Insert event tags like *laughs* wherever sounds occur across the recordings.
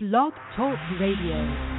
Blog Talk Radio.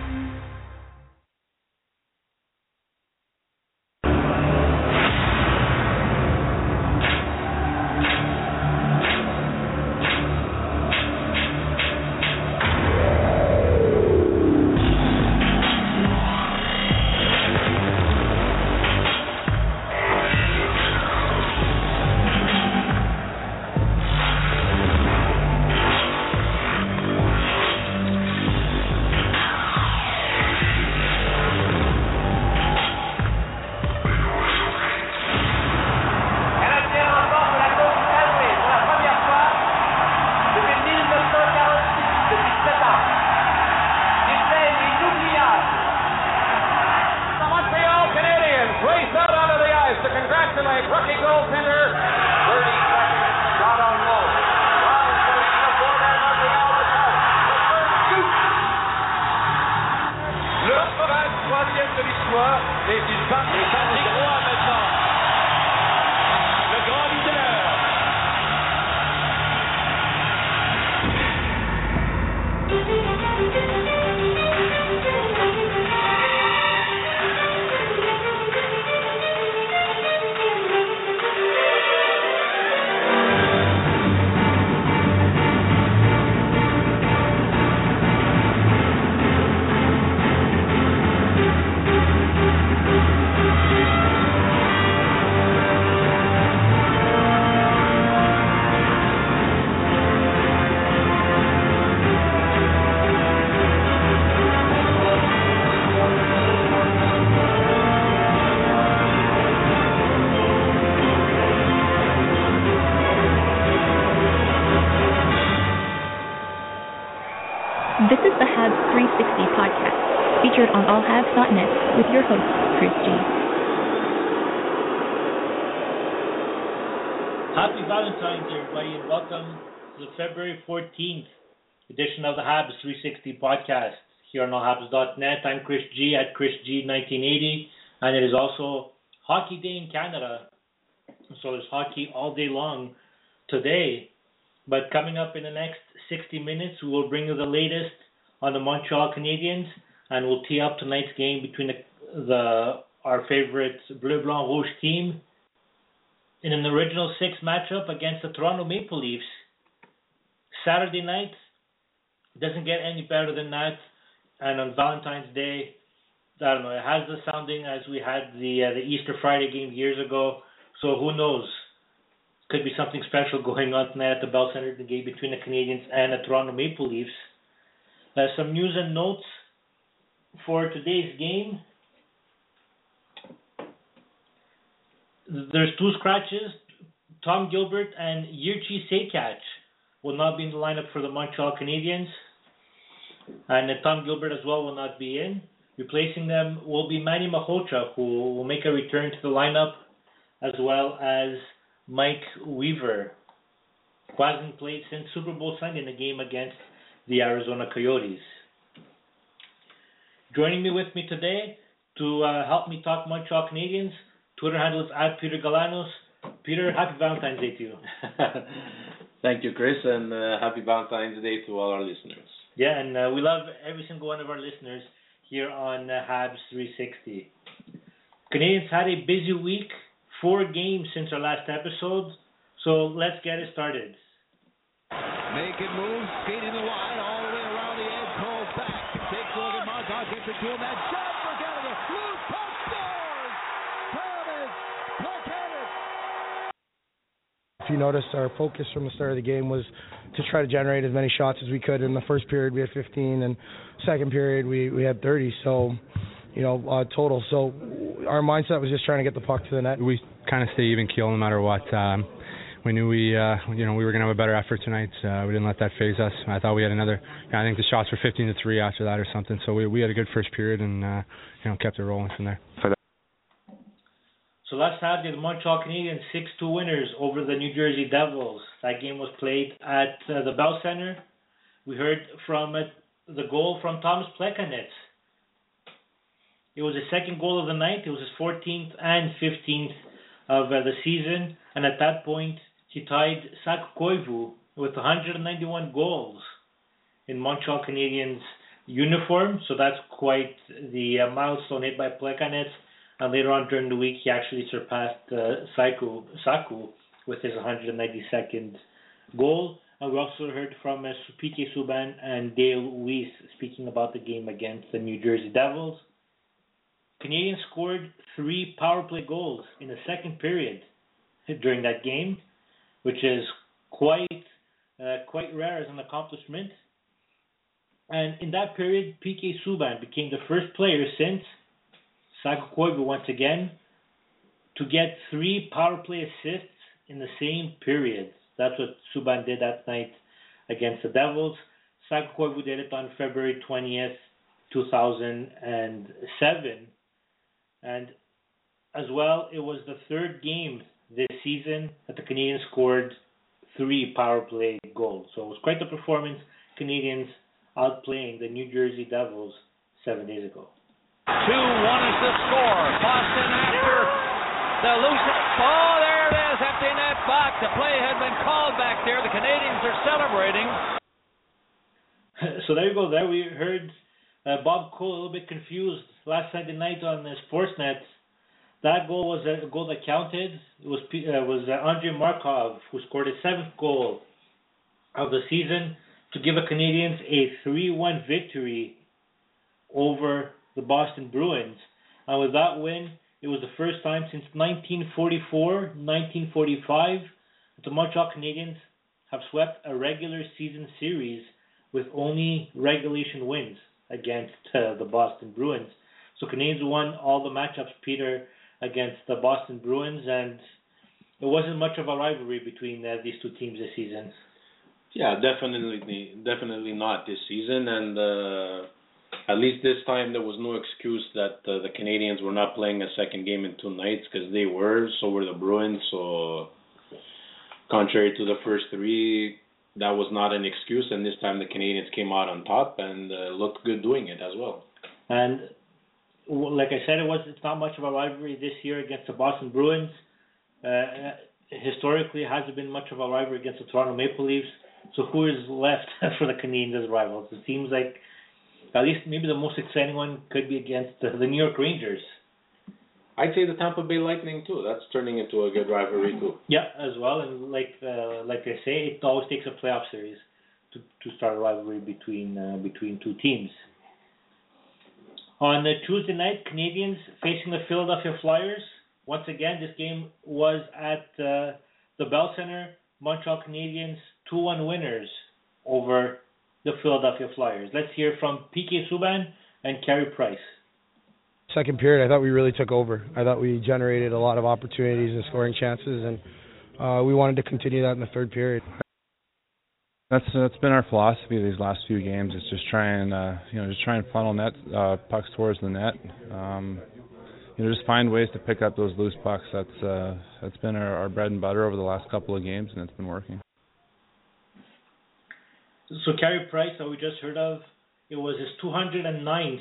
360 podcast, featured on allhabs.net with your host, Chris G. Happy Valentine's, everybody, and welcome to the February 14th edition of the Habs 360 podcast here on allhabs.net. I'm Chris G at Chris G 1980, and it is also Hockey Day in Canada. So there's hockey all day long today. But coming up in the next 60 minutes, we will bring you the latest on the Montreal Canadiens, and we'll tee up tonight's game between the, the our favorite Bleu Blanc Rouge team in an original six matchup against the Toronto Maple Leafs. Saturday night doesn't get any better than that, and on Valentine's Day, I don't know. It has the sounding as we had the uh, the Easter Friday game years ago. So who knows? Could be something special *laughs* going on tonight at the Bell Center, the game between the Canadiens and the Toronto Maple Leafs. Uh, some news and notes for today's game. There's two scratches. Tom Gilbert and Jiri Sekac will not be in the lineup for the Montreal Canadiens. And Tom Gilbert as well will not be in. Replacing them will be Manny Malhotra, who will make a return to the lineup, as well as Mike Weaver, who hasn't played since Super Bowl Sunday in the game against the Arizona Coyotes. Joining me with me today to uh, help me talk Montreal Canadiens, Twitter handle is at Peter Galanos. Peter, happy Valentine's Day to you. *laughs* Thank you, Chris, and uh, happy Valentine's Day to all our listeners. Yeah, and uh, we love every single one of our listeners here on uh, Habs 360. Canadians had a busy week, four games since our last episode, so let's get it started. Making moves, skating the line, all the way around the edge, calls back, takes a look at Montauk, gets it to him, that shot for Gallagher, loose puck scores! Thomas Plekanec! If you noticed, our focus from the start of the game was to try to generate as many shots as we could. In the first period, we had 15, and second period, we we had 30. So, you know, uh, total. So, our mindset was just trying to get the puck to the net. we kind of stay even keel no matter what. Um, we knew we, uh, you know, we were going to have a better effort tonight. Uh, we didn't let that phase us. I thought we had another. I think the shots were 15 to three after that or something. So we we had a good first period and uh, you know kept it rolling from there. So last Saturday, the Montreal Canadiens 6-2 winners over the New Jersey Devils. That game was played at uh, the Bell Center. We heard from it, the goal from Thomas Plekanec. It was his second goal of the night. It was his 14th and 15th of uh, the season, and at that point, he tied Saku Koivu with 191 goals in Montreal Canadiens uniform, so that's quite the uh, milestone hit by Plekanec. And later on during the week, he actually surpassed uh, Saku, Saku with his 192nd goal. And we also heard from uh, Subban and Dale Weise speaking about the game against the New Jersey Devils. Canadiens scored three power play goals in the second period during that game, which is quite uh, quite rare as an accomplishment. And in that period, PK Subban became the first player since Saku Koivu once again to get three power play assists in the same period. That's what Subban did that night against the Devils. Saku Koivu did it on February 20th, 2007. And as well, it was the third game this season that the Canadiens scored three power play goals. So it was quite the performance. Canadiens outplaying the New Jersey Devils seven days ago. Two one is the score. Boston after the loose ball. There it is, empty net box. The play had been called back there. The Canadiens are celebrating. *laughs* so there you go. There we heard uh, Bob Cole a little bit confused last Sunday night on the Sportsnet. That goal was a goal that counted. It was uh, was uh, Andrei Markov who scored his seventh goal of the season to give the Canadiens a 3-1 victory over the Boston Bruins. And with that win, it was the first time since 1944, 1945 that the Montreal Canadiens have swept a regular season series with only regulation wins against uh, the Boston Bruins. So Canadiens won all the matchups, Peter, against the Boston Bruins, and it wasn't much of a rivalry between uh, these two teams this season. Yeah, definitely, definitely not this season, and uh, at least this time there was no excuse that uh, the Canadians were not playing a second game in two nights because they were. So were the Bruins. So contrary to the first three, that was not an excuse, and this time the Canadians came out on top and uh, looked good doing it as well. And like I said, it was it's not much of a rivalry this year against the Boston Bruins. Uh, historically, it hasn't been much of a rivalry against the Toronto Maple Leafs. So who is left *laughs* for the Canadiens as rivals? It seems like at least maybe the most exciting one could be against the, the New York Rangers. I'd say the Tampa Bay Lightning too. That's turning into a good rivalry too. Yeah, as well, and like uh, like I say, it always takes a playoff series to to start a rivalry between uh, between two teams. On the Tuesday night, Canadians facing the Philadelphia Flyers. Once again, this game was at uh, the Bell Center. Montreal Canadiens 2-1 winners over the Philadelphia Flyers. Let's hear from PK Subban and Carey Price. Second period, I thought we really took over. I thought we generated a lot of opportunities and scoring chances, and uh, we wanted to continue that in the third period. That's that's been our philosophy these last few games. Is just try and uh, you know just try and funnel net uh, pucks towards the net. Um, you know just find ways to pick up those loose pucks. That's uh, that's been our, our bread and butter over the last couple of games, and it's been working. So Carey Price, that we just heard of, it was his 209th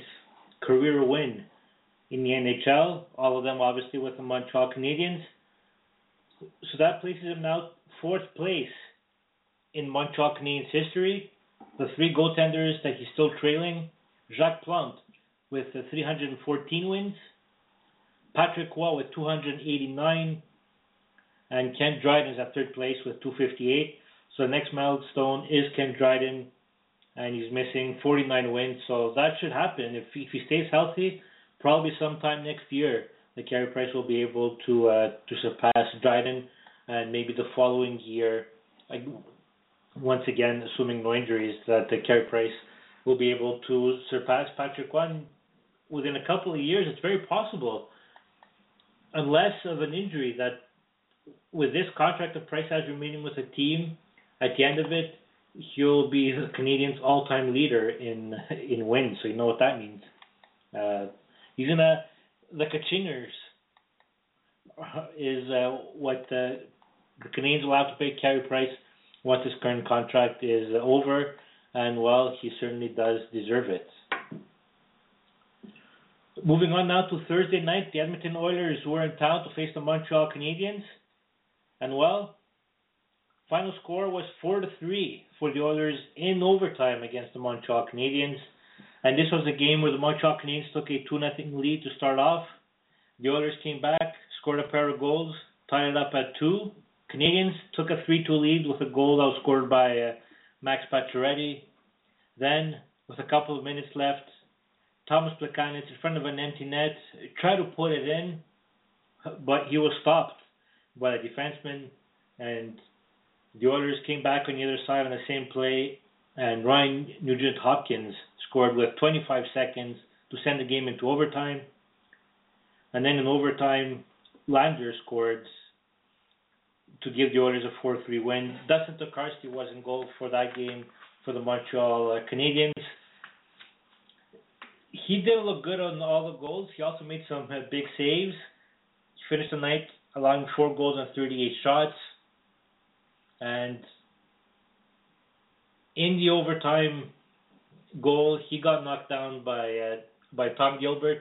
career win in the NHL. All of them obviously with the Montreal Canadiens. So that places him now fourth place in Montreal Canadiens history. The three goaltenders that he's still trailing: Jacques Plante with 314 wins, Patrick Roy with 289, and Ken Dryden is at third place with 258. So the next milestone is Ken Dryden, and he's missing 49 wins. So that should happen if he, if he stays healthy. Probably sometime next year, the Carey Price will be able to uh, to surpass Dryden, and maybe the following year, like, once again, assuming no injuries, that the Carey Price will be able to surpass Patrick Roy within a couple of years. It's very possible, unless of an injury that with this contract the Price has remaining with the team at the end of it, he'll be the Canadiens' all-time leader in in wins. So you know what that means. Uh, he's gonna the Kachingers is uh, what the the Canadiens will have to pay Carey Price once his current contract is over, and well, he certainly does deserve it. Moving on now to Thursday night, the Edmonton Oilers were in town to face the Montreal Canadiens, and well, Final score was four to three for the Oilers in overtime against the Montreal Canadiens. And this was a game where the Montreal Canadiens took a 2 nothing lead to start off. The Oilers came back, scored a pair of goals, tied it up at two. Canadiens took a 3 2 lead with a goal that was scored by uh, Max Pacioretty. Then, with a couple of minutes left, Thomas Plekanec in front of an empty net tried to put it in, but he was stopped by the defenseman. And the Oilers came back on the other side on the same play, and Ryan Nugent Hopkins scored with 25 seconds to send the game into overtime. And then in overtime, Lander scored to give the Oilers a 4-3 win. Dustin Tokarski was in goal for that game for the Montreal uh, Canadiens. He did look good on all the goals. He also made some uh, big saves. He finished the night allowing four goals on 38 shots. And in the overtime goal, he got knocked down by uh, by Tom Gilbert.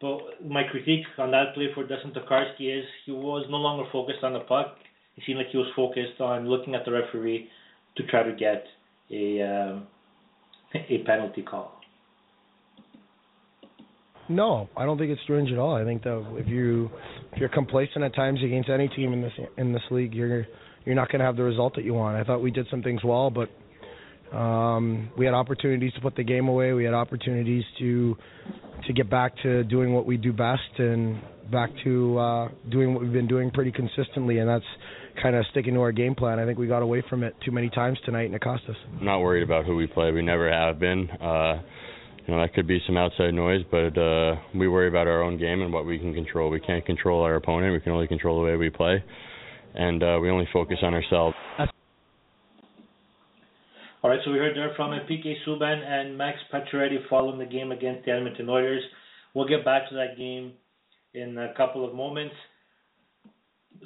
But my critique on that play for Dustin Tokarski is he was no longer focused on the puck. It seemed like he was focused on looking at the referee to try to get a um, a penalty call. No, I don't think it's strange at all. I think that if you if you're complacent at times against any team in this in this league, you're you're not going to have the result that you want. I thought we did some things well, but um, we had opportunities to put the game away. We had opportunities to to get back to doing what we do best and back to uh, doing what we've been doing pretty consistently, and that's kind of sticking to our game plan. I think we got away from it too many times tonight, and it cost us. I'm not worried about who we play. We never have been. Uh, you know that could be some outside noise, but uh, we worry about our own game and what we can control. We can't control our opponent. We can only control the way we play, and uh, we only focus on ourselves. All right, so we heard there from PK Subban and Max Pacioretty following the game against the Edmonton Oilers. We'll get back to that game in a couple of moments.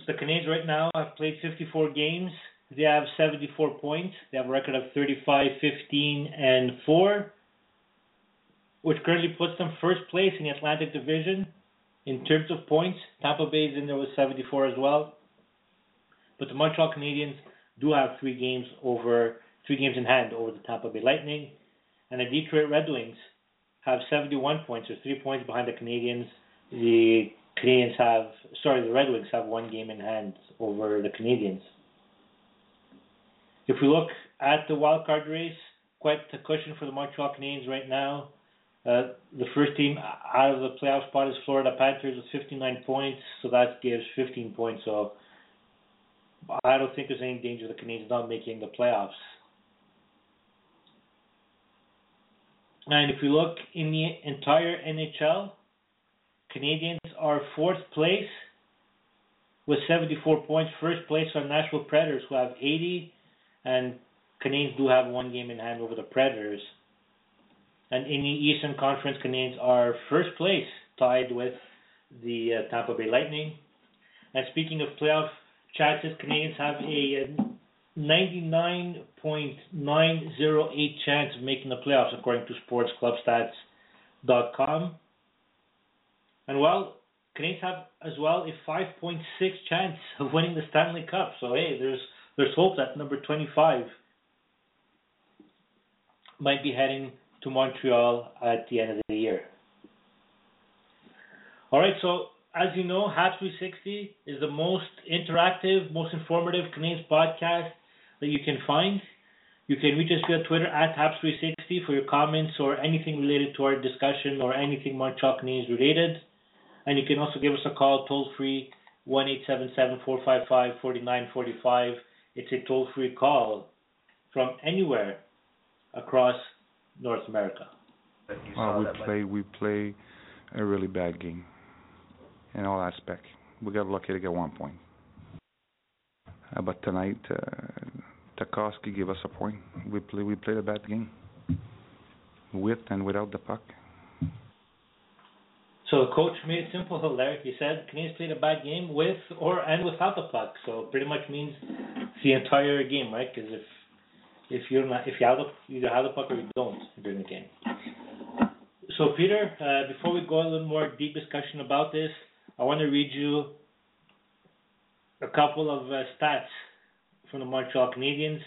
The Canadiens right now have played 54 games. They have 74 points. They have a record of 35, 15, and 4 which currently puts them first place in the Atlantic Division in terms of points. Tampa Bay is in there with 74 as well. But the Montreal Canadiens do have three games over three games in hand over the Tampa Bay Lightning, and the Detroit Red Wings have 71 points, or three points behind the Canadiens. The Canadiens have, sorry, the Red Wings have one game in hand over the Canadiens. If we look at the wild card race, quite a cushion for the Montreal Canadiens right now. Uh, the first team out of the playoff spot is Florida Panthers with 59 points, so that gives 15 points. So I don't think there's any danger of the Canadiens not making the playoffs. And if we look in the entire NHL, Canadiens are fourth place with 74 points. First place are Nashville Predators who have 80, and Canadiens do have one game in hand over the Predators. And in the Eastern Conference, Canadiens are first place, tied with the uh, Tampa Bay Lightning. And speaking of playoff chances, Canadiens have a 99.908 chance of making the playoffs, according to SportsClubStats.com. And well, Canadiens have as well a 5.6 chance *laughs* of winning the Stanley Cup. So hey, there's there's hope that number 25 might be heading to Montreal at the end of the year. All right, so as you know, Habs 360 is the most interactive, most informative Canadiens podcast that you can find. You can reach us via Twitter at Habs 360 for your comments or anything related to our discussion or anything Montreal Canadiens related. And you can also give us a call toll free 1 877 455 4945. It's a toll free call from anywhere across North America. Well, we play we play a really bad game in all aspects. We got lucky to get one point. Uh, but tonight, uh, Tokarski gave us a point. We play we played a bad game, with and without the puck. So coach made it simple *laughs* there. He said Canadiens played a bad game with or and without the puck. So pretty much means the entire game, right? Because if if you're not if you have the either have the puck or you don't during the game. So Peter, uh, before we go a little more deep discussion about this, I want to read you a couple of uh, stats from the Montreal Canadiens.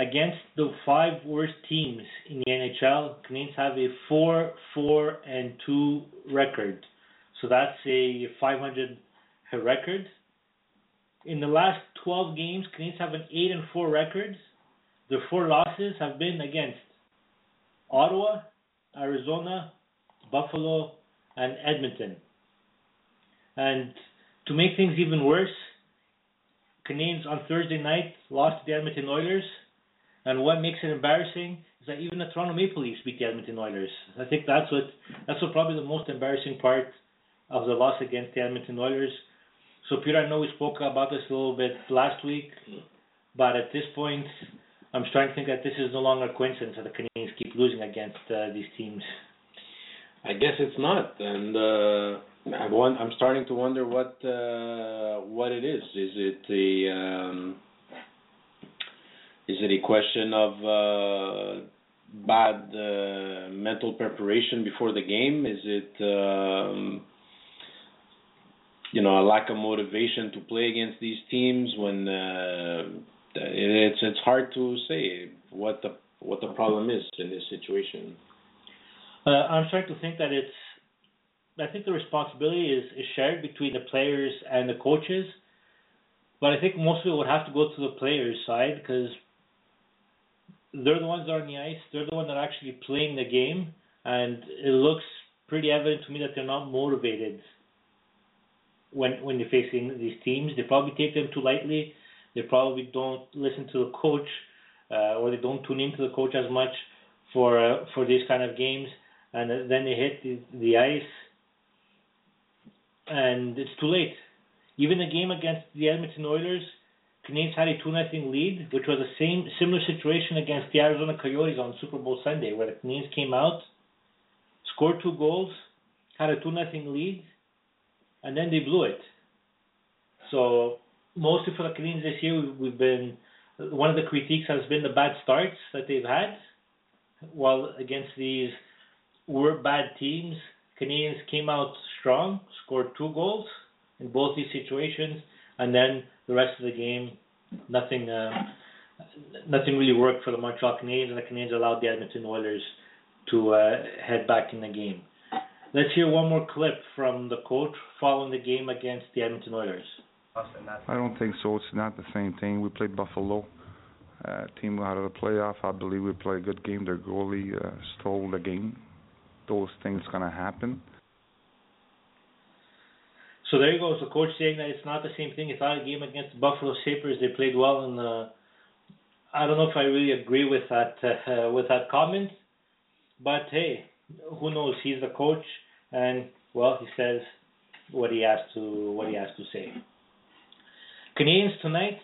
Against the five worst teams in the NHL, Canadiens have a 4 4 and 2 record. So that's a 500 record. In the last 12 games, Canadiens have an 8 and 4 record. Their four losses have been against Ottawa, Arizona, Buffalo, and Edmonton. And to make things even worse, Canadiens on Thursday night lost to the Edmonton Oilers. And what makes it embarrassing is that even the Toronto Maple Leafs beat the Edmonton Oilers. I think that's what that's what probably the most embarrassing part of the loss against the Edmonton Oilers. So Peter, I know we spoke about this a little bit last week, but at this point, I'm starting to think that this is no longer a coincidence that the Canadiens keep losing against uh, these teams. I guess it's not, and uh, I'm starting to wonder what uh, what it is. Is it the um, is it a question of uh, bad uh, mental preparation before the game? Is it um, you know a lack of motivation to play against these teams when uh, it's it's hard to say what the what the problem is in this situation. Uh, I'm starting to think that it's. I think the responsibility is, is shared between the players and the coaches, but I think mostly it would have to go to the players' side because they're the ones that are on the ice. They're the ones that are actually playing the game, and it looks pretty evident to me that they're not motivated when when they're facing these teams. They probably take them too lightly. They probably don't listen to the coach, uh, or they don't tune into the coach as much for uh, for these kind of games, and then they hit the, the ice, and it's too late. Even the game against the Edmonton Oilers, Canadiens had a two nothing lead, which was the same similar situation against the Arizona Coyotes on Super Bowl Sunday, where the Canadiens came out, scored two goals, had a two nothing lead, and then they blew it. So mostly for the Canadiens this year, we've, we've been one of the critiques has been the bad starts that they've had. While against these were bad teams, Canadians came out strong, scored two goals in both these situations, and then the rest of the game, nothing, uh, nothing really worked for the Montreal Canadiens, and the Canadiens allowed the Edmonton Oilers to uh, head back in the game. Let's hear one more clip from the coach following the game against the Edmonton Oilers. I don't think so. It's not the same thing. We played Buffalo, uh, team out of the playoff. I believe we played a good game. Their goalie uh, stole the game. Those things gonna happen. So there you go. So coach saying that it's not the same thing. It's not a game against the Buffalo Sabres. They played well, and uh, I don't know if I really agree with that uh, *laughs* with that comment. But hey, who knows? He's the coach, and well, he says what he has to what he has to say. Canadiens tonight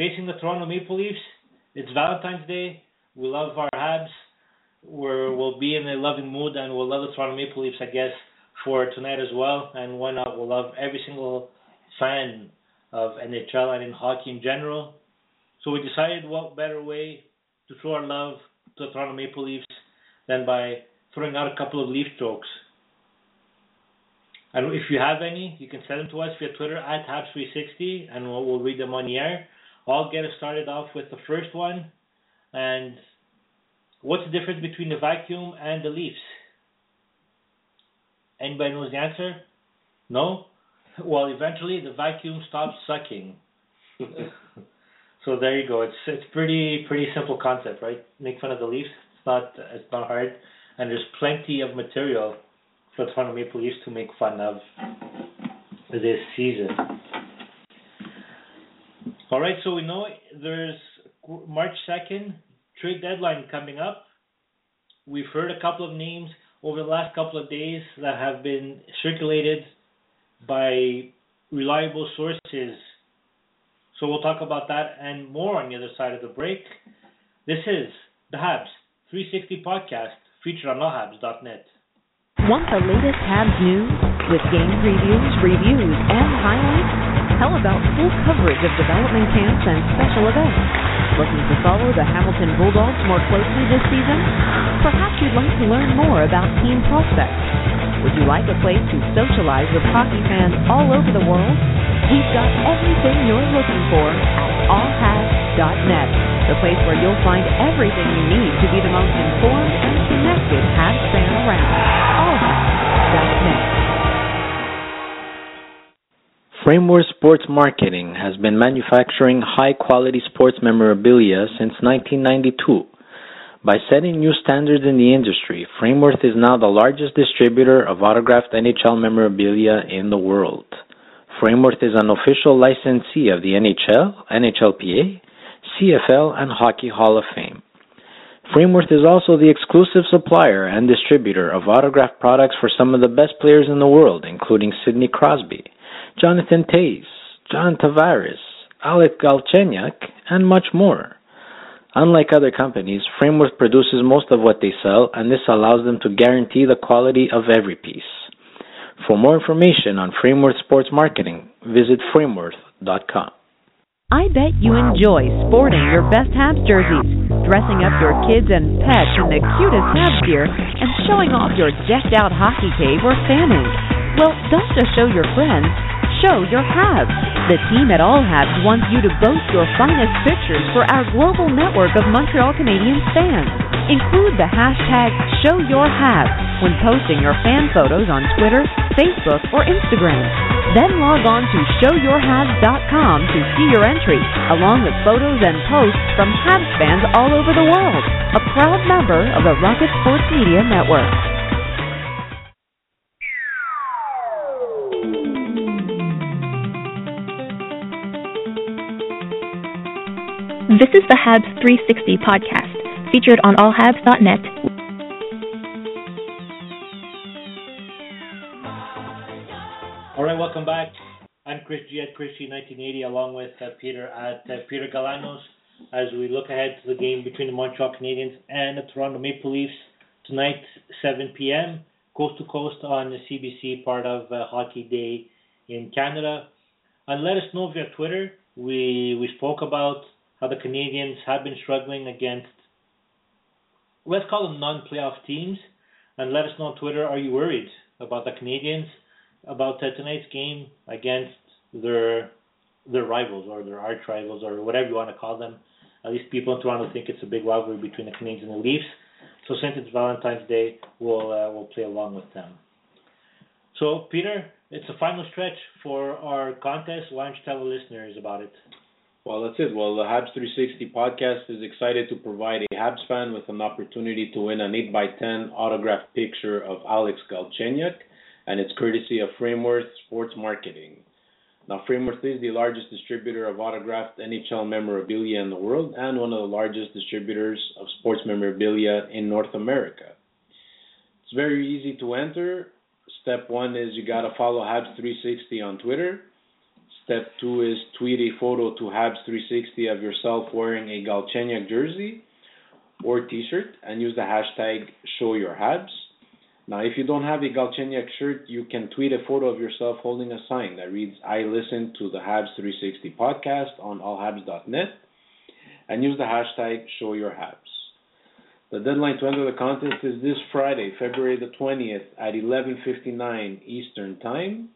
facing the Toronto Maple Leafs. It's Valentine's Day. We love our Habs. We're, we'll be in a loving mood and we'll love the Toronto Maple Leafs, I guess, for tonight as well. And why not? We'll love every single fan of NHL and in hockey in general. So we decided what better way to show our love to the Toronto Maple Leafs than by throwing out a couple of Leaf jokes. And if you have any, you can send them to us via Twitter at Habs360, and we'll, we'll read them on the air. I'll get us started off with the first one. And what's the difference between the vacuum and the Leafs? Anybody knows the answer? No? Well, eventually the vacuum stops sucking. *laughs* so there you go. It's it's pretty pretty simple concept, right? Make fun of the Leafs. It's not it's not hard, and there's plenty of material for Toronto Maple Leafs to make fun of this season. All right, so we know there's March 2nd, trade deadline coming up. We've heard a couple of names over the last couple of days that have been circulated by reliable sources. So we'll talk about that and more on the other side of the break. This is the Habs 360 podcast featured on allhabs.net. Want the latest Habs news with game previews, reviews, and highlights? How about full coverage of development camps and special events? Looking to follow the Hamilton Bulldogs more closely this season? Perhaps you'd like to learn more about team prospects. Would you like a place to socialize with hockey fans all over the world? We've got everything you're looking for at allhabs.net, the place where you'll find everything you need to be the most informed and connected Habs fan around. Allhabs.net. Frameworth Sports Marketing has been manufacturing high quality sports memorabilia since 1992. By setting new standards in the industry, Frameworth is now the largest distributor of autographed NHL memorabilia in the world. Frameworth is an official licensee of the NHL, NHLPA, CFL, and Hockey Hall of Fame. Frameworth is also the exclusive supplier and distributor of autographed products for some of the best players in the world, including Sidney Crosby, Jonathan Toews, John Tavares, Alex Galchenyuk, and much more. Unlike other companies, Frameworth produces most of what they sell, and this allows them to guarantee the quality of every piece. For more information on Frameworth Sports Marketing, visit frameworth.com. I bet you enjoy sporting your best Habs jerseys, dressing up your kids and pets in the cutest Habs gear, and showing off your decked out hockey cave or fanning. Well, don't just show your friends, show your Habs. The team at All Habs wants you to boast your finest pictures for our global network of Montreal Canadiens fans. Include the hashtag ShowYourHabs when posting your fan photos on Twitter, Facebook, or Instagram. Then log on to showyourhabs.com to see your entry, along with photos and posts from Habs fans all over the world. A proud member of the Rocket Sports Media Network. This is the Habs 360 podcast, featured on allhabs.net. All right, welcome back. I'm Chris G at Chris G 1980, along with uh, Peter at uh, Peter Galanos, as we look ahead to the game between the Montreal Canadiens and the Toronto Maple Leafs tonight, 7 p.m. coast to coast on the CBC, part of uh, Hockey Day in Canada. And let us know via Twitter. We we spoke about how the Canadiens have been struggling against, let's call them non-playoff teams. And let us know on Twitter, are you worried about the Canadiens, about tonight's game against their their rivals or their arch rivals or whatever you want to call them. At least people in Toronto think it's a big rivalry between the Canadiens and the Leafs. So since it's Valentine's Day, we'll uh, we'll play along with them. So Peter, it's the final stretch for our contest. Why don't you tell the listeners about it? Well, that's it. Well, the Habs 360 podcast is excited to provide a Habs fan with an opportunity to win an 8x10 autographed picture of Alex Galchenyuk, and it's courtesy of Frameworth Sports Marketing. Now, Frameworth is the largest distributor of autographed NHL memorabilia in the world and one of the largest distributors of sports memorabilia in North America. It's very easy to enter. Step one is you got to follow Habs 360 on Twitter. Step two is tweet a photo to Habs360 of yourself wearing a Galchenyuk jersey or T-shirt and use the hashtag ShowYourHabs. Now, if you don't have a Galchenyuk shirt, you can tweet a photo of yourself holding a sign that reads "I listen to the Habs360 podcast" on allhabs.net and use the hashtag ShowYourHabs. The deadline to enter the contest is this Friday, February the 20th at 11:59 Eastern Time.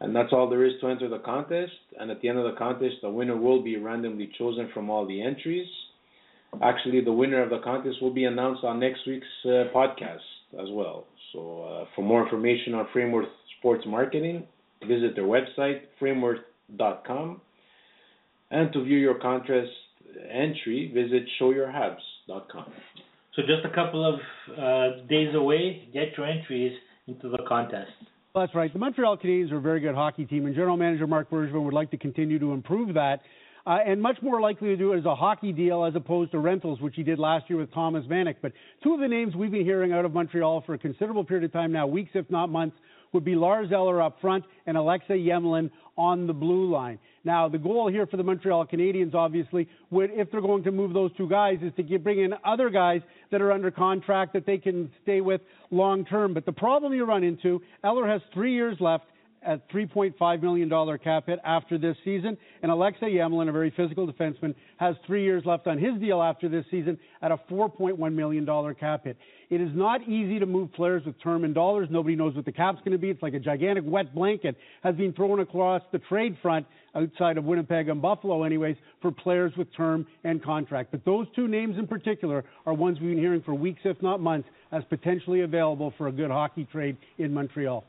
And that's all there is to enter the contest. And at the end of the contest, the winner will be randomly chosen from all the entries. Actually, the winner of the contest will be announced on next week's uh, podcast as well. So, uh, for more information on Frameworth Sports Marketing, visit their website, frameworth.com. And to view your contest entry, visit showyourhabs.com. So, just a couple of uh, days away, get your entries into the contest. That's right. The Montreal Canadiens are a very good hockey team, and General Manager Marc Bergevin would like to continue to improve that, uh, and much more likely to do it as a hockey deal as opposed to rentals, which he did last year with Thomas Vanek. But two of the names we've been hearing out of Montreal for a considerable period of time now, weeks if not months, would be Lars Eller up front and Alexei Emelin on the blue line. Now, the goal here for the Montreal Canadiens, obviously, would if they're going to move those two guys, is to get, bring in other guys that are under contract that they can stay with long term. But the problem you run into, Eller has three years left. At $3.5 million cap hit after this season. And Alexei Emelin, a very physical defenseman, has three years left on his deal after this season at a $4.1 million cap hit. It is not easy to move players with term and dollars. Nobody knows what the cap's going to be. It's like a gigantic wet blanket has been thrown across the trade front outside of Winnipeg and Buffalo, anyways, for players with term and contract. But those two names in particular are ones we've been hearing for weeks, if not months, as potentially available for a good hockey trade in Montreal.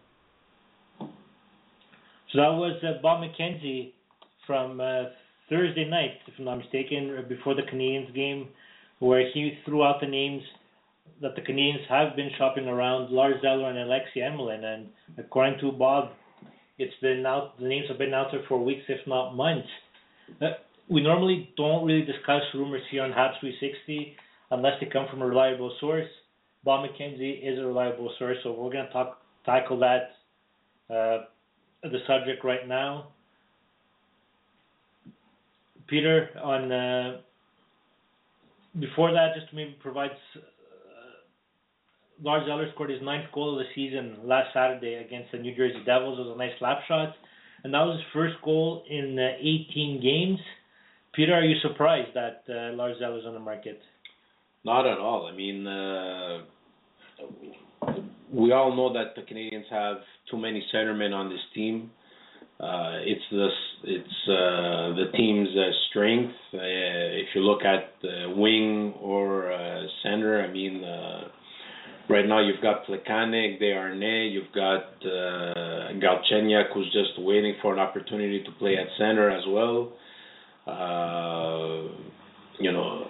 So that was uh, Bob McKenzie from uh, Thursday night, if I'm not mistaken, before the Canadiens game, where he threw out the names that the Canadiens have been shopping around Lars Eller and Alexei Emelin. And according to Bob, it's been out. The names have been out there for weeks, if not months. Uh, we normally don't really discuss rumors here on Habs 360 unless they come from a reliable source. Bob McKenzie is a reliable source, so we're going to talk tackle that uh, the subject right now. Peter, on uh, before that, just maybe provide. Uh, Lars Eller scored his ninth goal of the season last Saturday against the New Jersey Devils. It was a nice slap shot, and that was his first goal in uh, 18 games. Peter, are you surprised that uh, Lars Eller is on the market? Not at all. I mean, uh, we all know that the Canadians have too many centermen on this team. Uh, it's the it's uh, the team's uh, strength. Uh, if you look at wing or uh, center, I mean, uh, right now you've got Plekanec, Desharnais, you've got uh, Galchenyuk, who's just waiting for an opportunity to play at center as well. You know,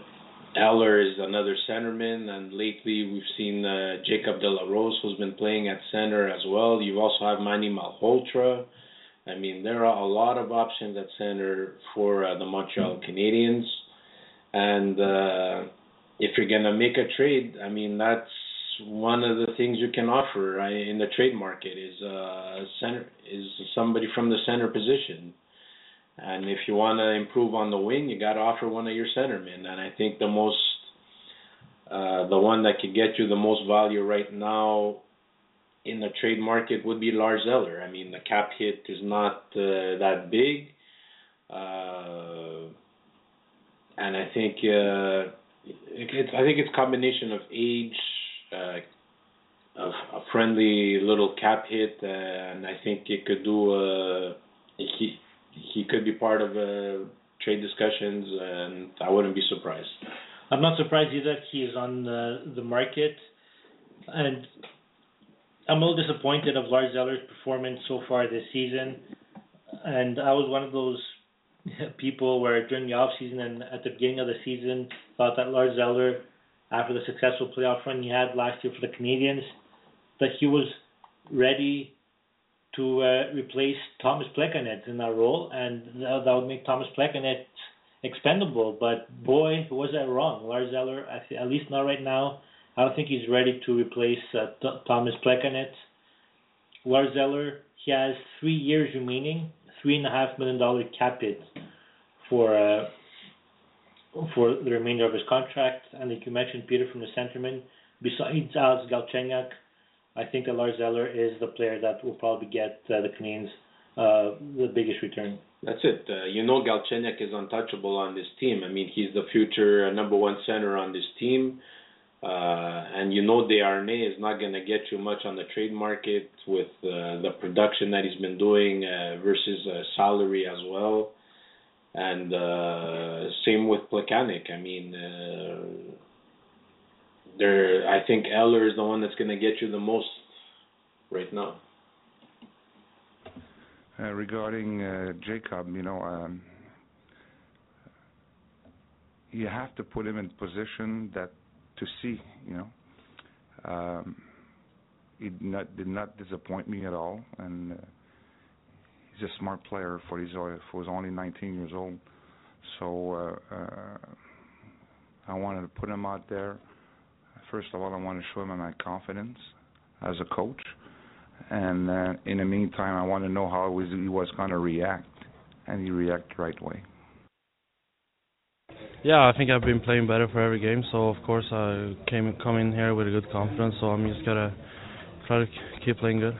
Eller is another centerman, and lately we've seen uh, Jacob De La Rose, who's been playing at center as well. You also have Manny Malhotra. I mean, there are a lot of options at center for uh, the Montreal Canadiens, and uh, if you're gonna make a trade, I mean that's one of the things you can offer right, in the trade market is uh, center is somebody from the center position. And if you want to improve on the wing, you got to offer one of your centermen. And I think the most, uh, the one that could get you the most value right now in the trade market would be Lars Eller. I mean, the cap hit is not uh, that big, uh, and I think uh, it's I think it's combination of age, uh, of a friendly little cap hit, uh, and I think it could do. Uh, he he could be part of uh, trade discussions, and I wouldn't be surprised. I'm not surprised either. He is on the, the market, and I'm a little disappointed of Lars Eller's performance so far this season. And I was one of those *laughs* people where during the off season and at the beginning of the season thought that Lars Eller, after the successful playoff run he had last year for the Canadiens, that he was ready to uh, replace Thomas Plekanec in that role, and that, that would make Thomas Plekanec expendable. But boy, was I wrong. Lars Eller, at least not right now. I don't think he's ready to replace uh, T- Thomas Plekanec. Lars Eller, he has three years remaining, three and a half million dollar cap hit for uh, for the remainder of his contract. And like you mentioned, Peter from the centerman, besides Alex Galchenyuk, I think that Lars Eller is the player that will probably get uh, the Canadiens uh, the biggest return. That's it. Uh, you know, Galchenyuk is untouchable on this team. I mean, he's the future uh, number one center on this team. Uh, and you know, Desharnais is not going to get you much on the trade market with uh, the production that he's been doing uh, versus uh, salary as well. And uh, same with Plekanec. I mean, uh, there. I think Eller is the one that's going to get you the most right now. Uh, regarding uh, Jacob, you know, um, you have to put him in position that to see, you know. Um, he did not, did not disappoint me at all, and uh, he's a smart player for his for his only 19 years old. So uh, uh, I wanted to put him out there. First of all, I want to show him my confidence as a coach, and uh, in the meantime, I want to know how he was going to react, and he reacted right way. Yeah, I think I've been playing better for every game, so of course I came come in here with a good confidence. So I'm just gonna try to keep playing good.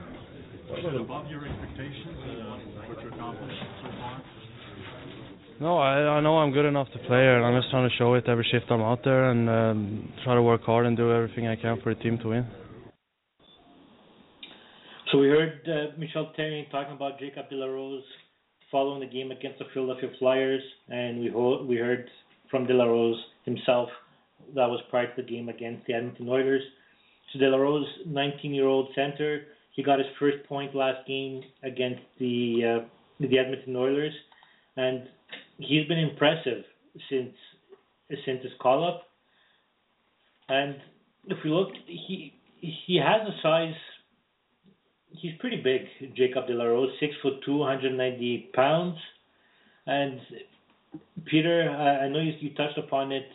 Was it above your expectations, uh, what you accomplished so far? No, I I know I'm good enough to play, and I'm just trying to show it every shift I'm out there, and um, try to work hard and do everything I can for the team to win. So we heard uh, Michel Therrien talking about Jacob De La Rose following the game against the Philadelphia Flyers, and we ho- we heard from De La Rose himself that was prior to the game against the Edmonton Oilers. So De La Rose, 19-year-old center, he got his first point last game against the uh, the Edmonton Oilers, and he's been impressive since since his call up. And if we look, he he has a size. He's pretty big, Jacob De La Rose, six foot two, 198 pounds. And Peter, I, I know you, you touched upon it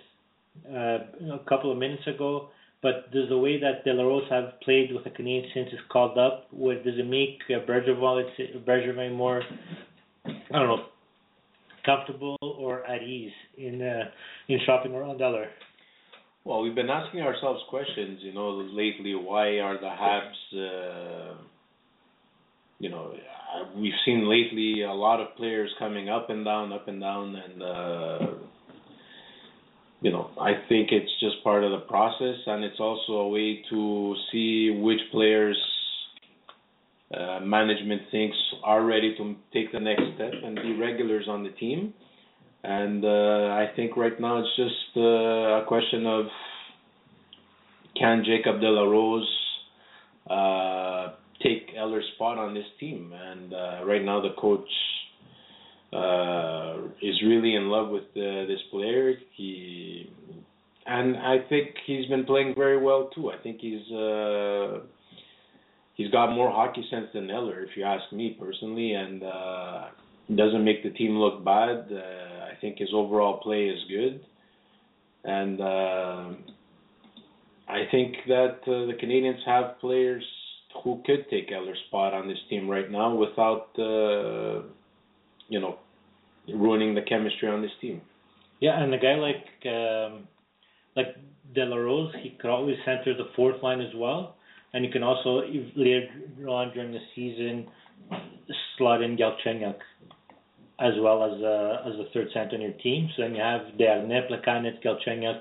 uh, a couple of minutes ago, but there's a way that De La Rose have played with the Canadians since he's called up. With does it make uh, Bergevin, Bergevin more, I don't know, comfortable or at ease in uh, in shopping around Eller? Well, we've been asking ourselves questions, you know, lately. Why are the Habs, uh, you know, uh, we've seen lately a lot of players coming up and down, up and down, and uh, you know, I think it's just part of the process, and it's also a way to see which players uh, management thinks are ready to take the next step and be regulars on the team. And uh, I think right now it's just uh, a question of can Jacob De La Rose uh, take Eller's spot on this team? And uh, right now the coach is really in love with this player. He and I think he's been playing very well too. I think he's he's got more hockey sense than Eller, if you ask me personally, and uh, doesn't make the team look bad. Uh, I think his overall play is good, and uh, I think that uh, the Canadians have players who could take Eller's spot on this team right now without, uh, you know, ruining the chemistry on this team. Yeah, and a guy like um, like De La Rose, he could always center the fourth line as well, and you can also later on during the season slot in Galchenyuk as well as uh, as the third center on your team. So then you have Desharnais, Plekanec, Galchenyuk,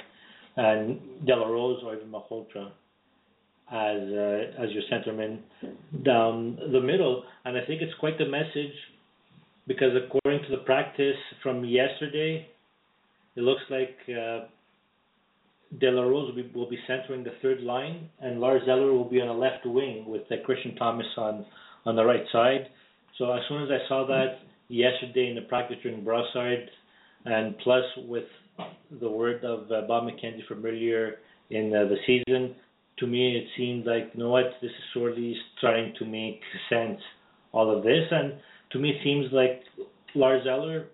and De La Rose or even Malhotra as uh, as your centerman down the middle. And I think it's quite the message because according to the practice from yesterday, it looks like uh, De La Rose will be, will be centering the third line, and Lars Eller will be on the left wing with uh, Christian Thomas on on the right side. So as soon as I saw that yesterday in the practice during Brassard, and plus with the word of uh, Bob McKenzie from earlier in uh, the season, to me it seemed like you know what this is sorely starting to make sense all of this and to me it seems like Lars Eller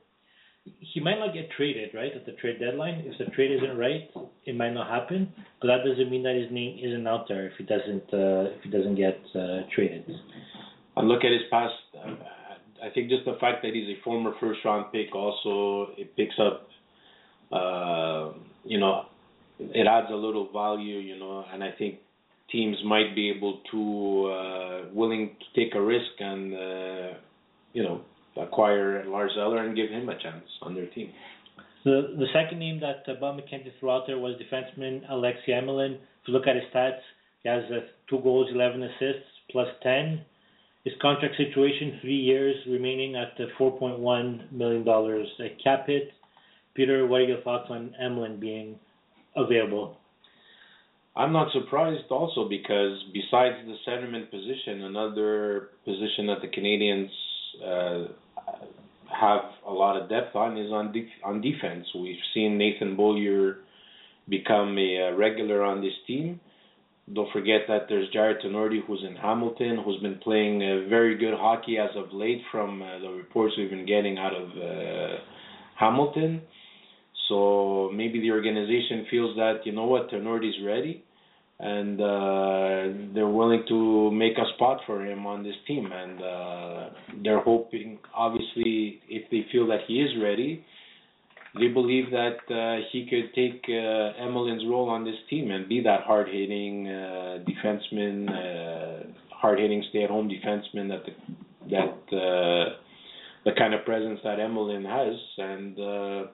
he might not get traded right at the trade deadline. If the trade isn't right it might not happen but that doesn't mean that his name isn't out there if he doesn't uh, if he doesn't get uh, traded. And look at his past uh, I think just the fact that he's a former first round pick also it picks up uh, you know it adds a little value, you know, and I think teams might be able to uh, willing to take a risk and uh, you know acquire Lars Eller and give him a chance on their team. The the second name that uh, Bob McKenzie threw out there was defenseman Alexei Emelin. If you look at his stats, he has uh, two goals, 11 assists, plus 10. His contract situation, three years remaining at the $4.1 million cap hit. Peter, what are your thoughts on Emelin being available. I'm not surprised also because besides the centerman position, another position that the Canadians uh, have a lot of depth on is on on defense. We've seen Nathan Beaulieu become a regular on this team. Don't forget that there's Jarred Tinordi who's in Hamilton, who's been playing uh, very good hockey as of late from uh, the reports we've been getting out of uh, Hamilton. So maybe the organization feels that you know what Tinordi's ready, and uh, they're willing to make a spot for him on this team, and uh, they're hoping, obviously, if they feel that he is ready, they believe that uh, he could take uh, Emelin's role on this team and be that hard-hitting uh, defenseman, uh, hard hitting stay at home defenseman that the, that uh, the kind of presence that Emelin has and uh,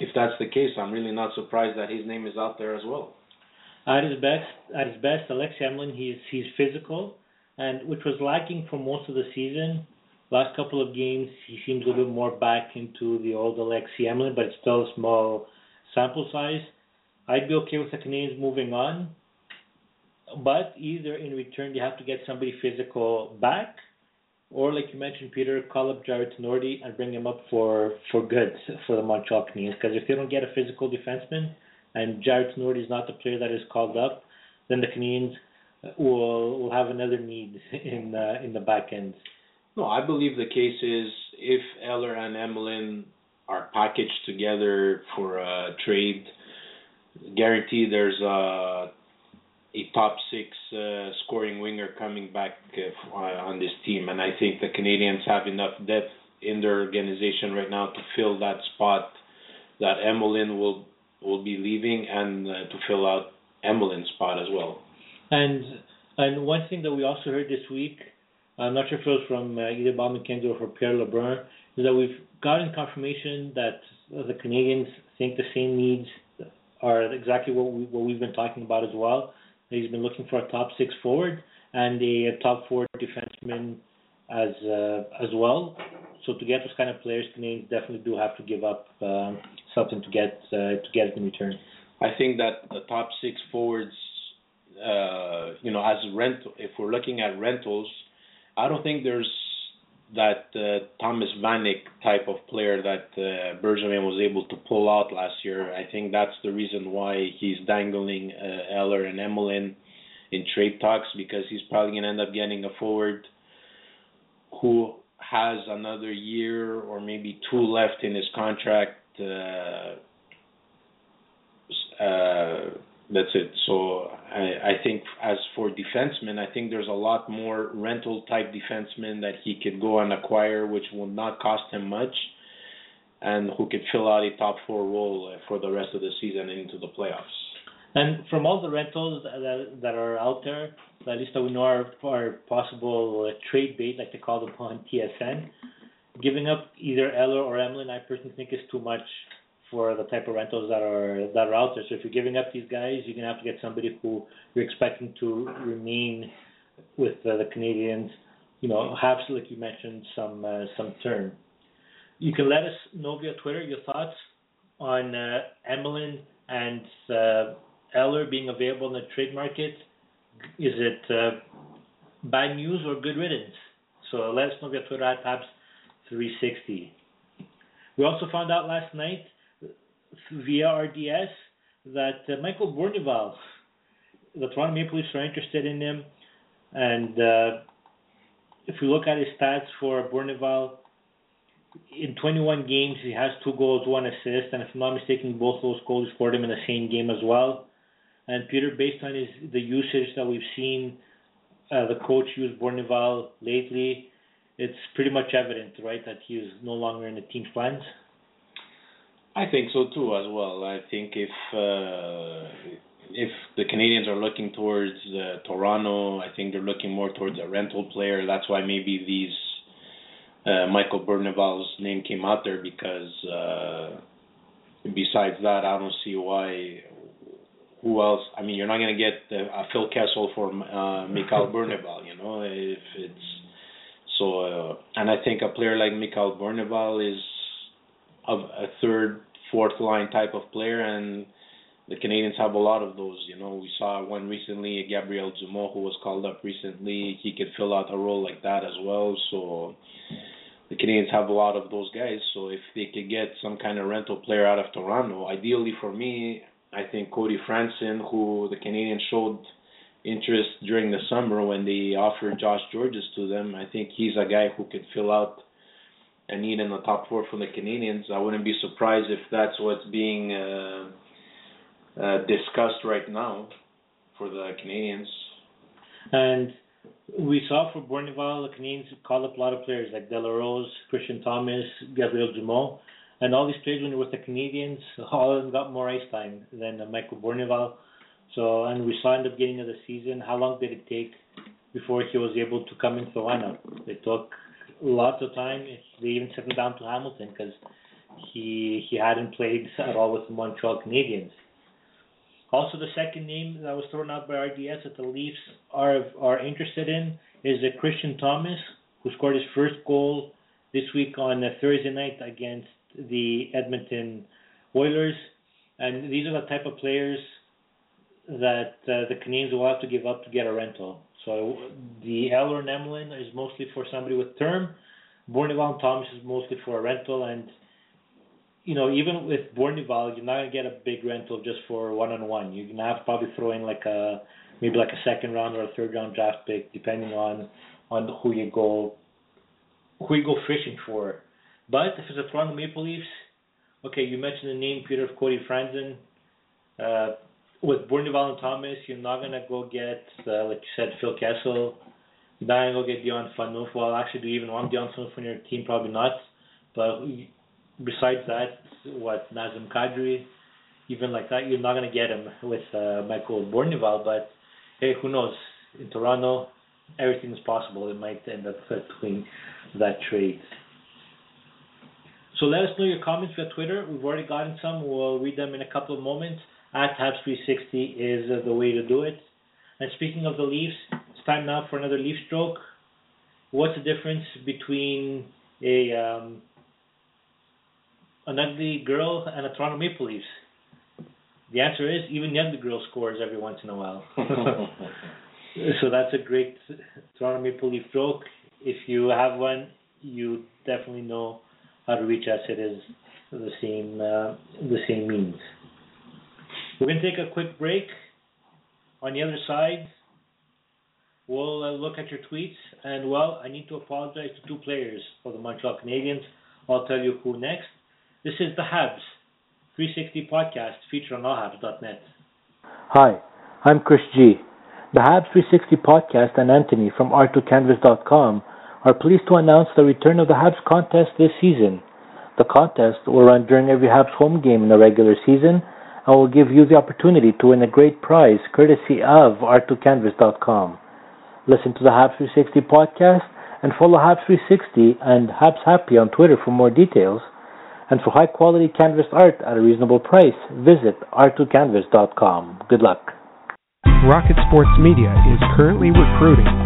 if that's the case I'm really not surprised that his name is out there as well. At his best, at his best, Alexei Emelin, he's he's physical, and which was lacking for most of the season. Last couple of games, he seems a little bit more back into the old Alexei Emelin, but it's still a small sample size. I'd be okay with the Canadians moving on, but either in return you have to get somebody physical back, or like you mentioned, Peter, call up Jarred Tinordi and bring him up for for good for the Montreal Canadiens. Because if they don't get a physical defenseman, and Jarred Tinordi is not the player that is called up, then the Canadians will will have another need *laughs* in uh, in the back end. No, I believe the case is if Eller and Emelin are packaged together for a trade, guarantee there's a a top six uh, scoring winger coming back uh, on this team, and I think the Canadians have enough depth in their organization right now to fill that spot that Emelin will will be leaving, and uh, to fill out Emelin's spot as well. And and one thing that we also heard this week, I'm not sure if it was from uh, either Bob McKenzie or from Pierre LeBrun, is that we've gotten confirmation that the Canadians think the same needs are exactly what we what we've been talking about as well. He's been looking for a top six forward and a top four defenseman as uh, as well. So to get those kind of players, Canadians definitely do have to give up um, something to get uh, to get it in return. I think that the top six forwards, uh, you know, as rental, if we're looking at rentals, I don't think there's that uh, Thomas Vanek type of player that uh, Bergevin was able to pull out last year. I think that's the reason why he's dangling uh, Eller and Emelin in trade talks because he's probably going to end up getting a forward who has another year or maybe two left in his contract. Uh, uh, that's it. So I, I think as for defensemen, I think there's a lot more rental type defensemen that he could go and acquire, which will not cost him much, and who could fill out a top four role for the rest of the season into the playoffs. And from all the rentals that, that are out there, at least that we know are, are possible uh, trade bait, like they call them on TSN, giving up either Eller or Emelin, I personally think is too much for the type of rentals that are that are out there. So if you're giving up these guys, you're gonna have to get somebody who you're expecting to remain with uh, the Canadians. You know, have like you mentioned some uh, some turn. You can let us know via Twitter your thoughts on uh, Emelin and uh, Eller being available in the trade market. Is it uh, bad news or good riddance? So let us know via Twitter at Habs360. We also found out last night via RDS that uh, Michael Bournival, the Toronto Maple Leafs are interested in him, and uh, if we look at his stats for Bournival, in 21 games he has two goals, one assist, and if I'm not mistaken, both those goals scored him in the same game as well. And Peter, based on his the usage that we've seen, uh, the coach use Bournival lately, it's pretty much evident, right, that he is no longer in the team's plans. I think so too, as well. I think if uh, if the Canadians are looking towards uh, Toronto, I think they're looking more towards a rental player. That's why maybe these uh, Michael Bournival's name came out there because uh, besides that, I don't see why. Who else? I mean, you're not going to get uh, a Phil Kessel for uh, Mikhail *laughs* Bournival, you know. If it's so, uh, and I think a player like Mikhail Bournival is of a third, fourth line type of player, and the Canadians have a lot of those. You know, we saw one recently, Gabriel Dumont, who was called up recently. He could fill out a role like that as well. So the Canadians have a lot of those guys. So if they could get some kind of rental player out of Toronto, ideally for me, I think Cody Franson, who the Canadians showed interest during the summer when they offered Josh Gorges to them, I think he's a guy who could fill out a need in the top four for the Canadians. I wouldn't be surprised if that's what's being uh, uh, discussed right now for the Canadians. And we saw for Bournival, the Canadians called up a lot of players like De La Rose, Christian Thomas, Gabriel Dumont. And all these players, when were with the Canadians, all of them got more ice time than Michael Bournival. So, and we saw in the beginning of the season, how long did it take before he was able to come into the lineup. It took lots of time. They even sent him down to Hamilton because he he hadn't played *laughs* at all with the Montreal Canadiens. Also, the second name that was thrown out by RDS that the Leafs are are interested in is Christian Thomas, who scored his first goal this week on Thursday night against the Edmonton Oilers. And these are the type of players that uh, the Canadiens will have to give up to get a rental. So the Eller and is mostly for somebody with term. Bournival and Thomas is mostly for a rental, and you know even with Bournival, you're not gonna get a big rental just for one on one. You're gonna have to probably throw in like a maybe like a second round or a third round draft pick, depending on on who you go who you go fishing for. But if it's a Toronto Maple Leafs, okay, you mentioned the name Peter of Cody Franson. Uh, with Bournival and Thomas, you're not gonna go get uh, like you said Phil Kessel. You're not gonna go get Dion Phaneuf. Well, actually, do you even want Dion Phaneuf on your team? Probably not. But besides that, what Nazem Kadri, even like that, you're not gonna get him with uh, Michael Bournival. But hey, who knows? In Toronto, everything is possible. It might end up doing that trade. So let us know your comments via Twitter. We've already gotten some. We'll read them in a couple of moments. At Habs360 is uh, the way to do it. And speaking of the Leafs, it's time now for another Leaf stroke. What's the difference between a um, an ugly girl and a Toronto Maple Leafs? The answer is even the ugly girl scores every once in a while. *laughs* so that's a great Toronto Maple Leaf joke. If you have one, you definitely know how to reach us. Is the same uh, the same means. We're going to take a quick break. On the other side, we'll uh, look at your tweets. And well, I need to apologize to two players for the Montreal Canadiens. I'll tell you who next. This is the Habs 360 podcast featured on allhabs.net. Hi, I'm Chris G. The Habs 360 podcast and Anthony from r2canvas.com are pleased to announce the return of the Habs contest this season. The contest will run during every Habs home game in the regular season and will give you the opportunity to win a great prize courtesy of r2canvas.com. Listen to the Habs 360 podcast and follow Habs 360 and Habs Happy on Twitter for more details. And for high quality canvas art at a reasonable price, visit r2canvas.com. Good luck. Rocket Sports Media is currently recruiting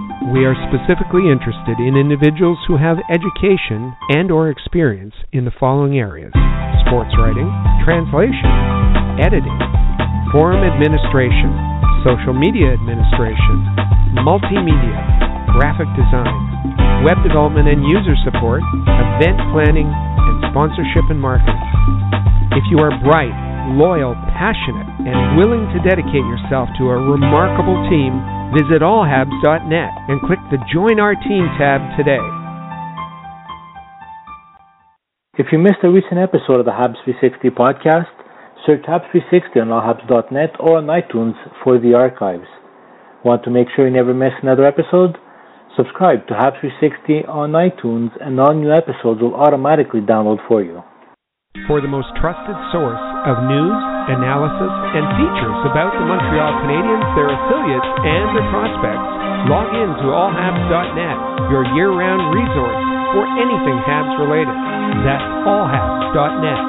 We are specifically interested in individuals who have education and or experience in the following areas: sports writing, translation, editing, forum administration, social media administration, multimedia, graphic design, web development and user support, event planning, and sponsorship and marketing. If you are bright, loyal, passionate, and willing to dedicate yourself to a remarkable team, visit allhabs.net and click the Join Our Team tab today. If you missed a recent episode of the Habs 360 podcast, search Habs 360 on allhabs.net or on iTunes for the archives. Want to make sure you never miss another episode? Subscribe to Habs 360 on iTunes and all new episodes will automatically download for you. For the most trusted source of news, analysis, and features about the Montreal Canadiens, their affiliates, and their prospects, log in to allhabs.net, your year-round resource for anything Habs related. That's allhabs.net.